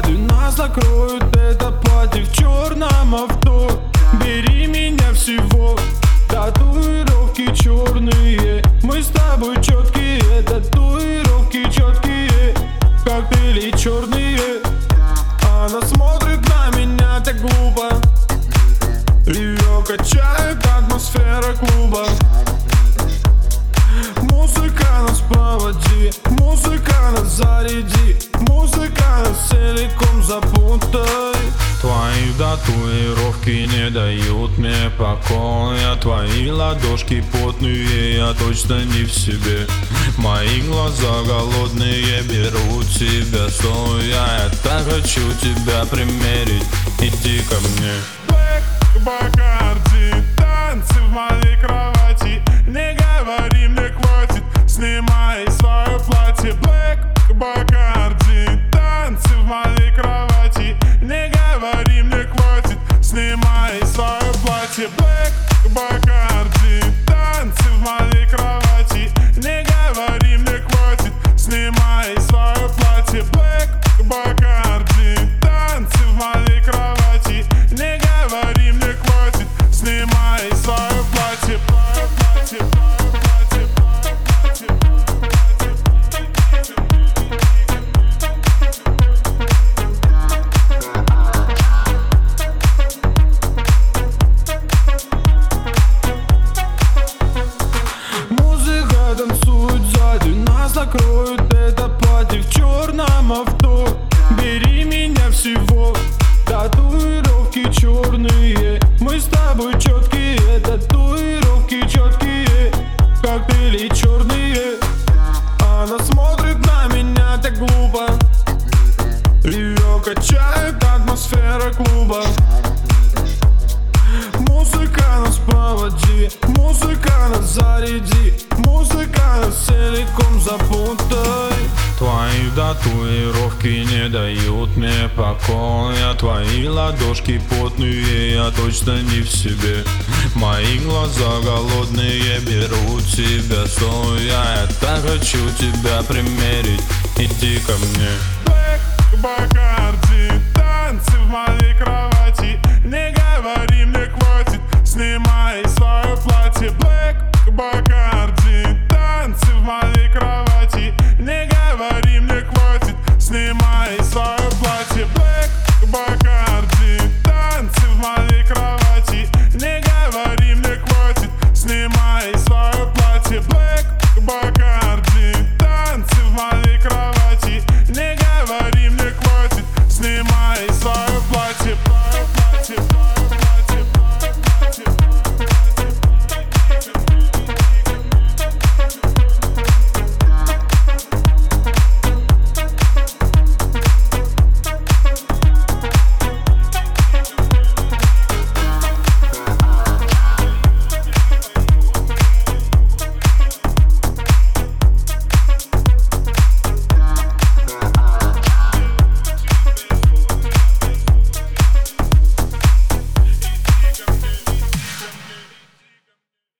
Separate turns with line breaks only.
сзади Нас закроют это платье в черном авто. Бери меня всего Татуировки черные. Мы с тобой четкие Татуировки четкие Коктейли черные. Она смотрит на меня так глупо. Ее качает
Твои татуировки не дают мне покоя. Твои ладошки потные, я точно не в себе. Мои глаза голодные берут тебя стоя Я так хочу тебя примерить, иди ко мне.
Блэк, Бакарди, танцы в моей платье Блэк, Бакарди, танцы в моей кровати. Не говори мне хватит, снимай свое платье. Блэк, Нас накроют это платье в черном авто. Бери меня всего. Татуировки черные. Мы с тобой четкие Татуировки четкие Коктейли черные. Она смотрит на меня так глупо. Ее качает атмосфера клуба. Музыка нас проводи, музыка нас заряди запутай.
Твои татуировки не дают мне покоя. Твои ладошки потные, я точно не в себе. Мои глаза голодные берут тебя стоя а Я так хочу тебя примерить, иди ко мне.
Бэк, Бакарди, танцы в моей кровати. Не говори мне хватит, снимай свое платье. Блэк, Бакарди, танцы в моей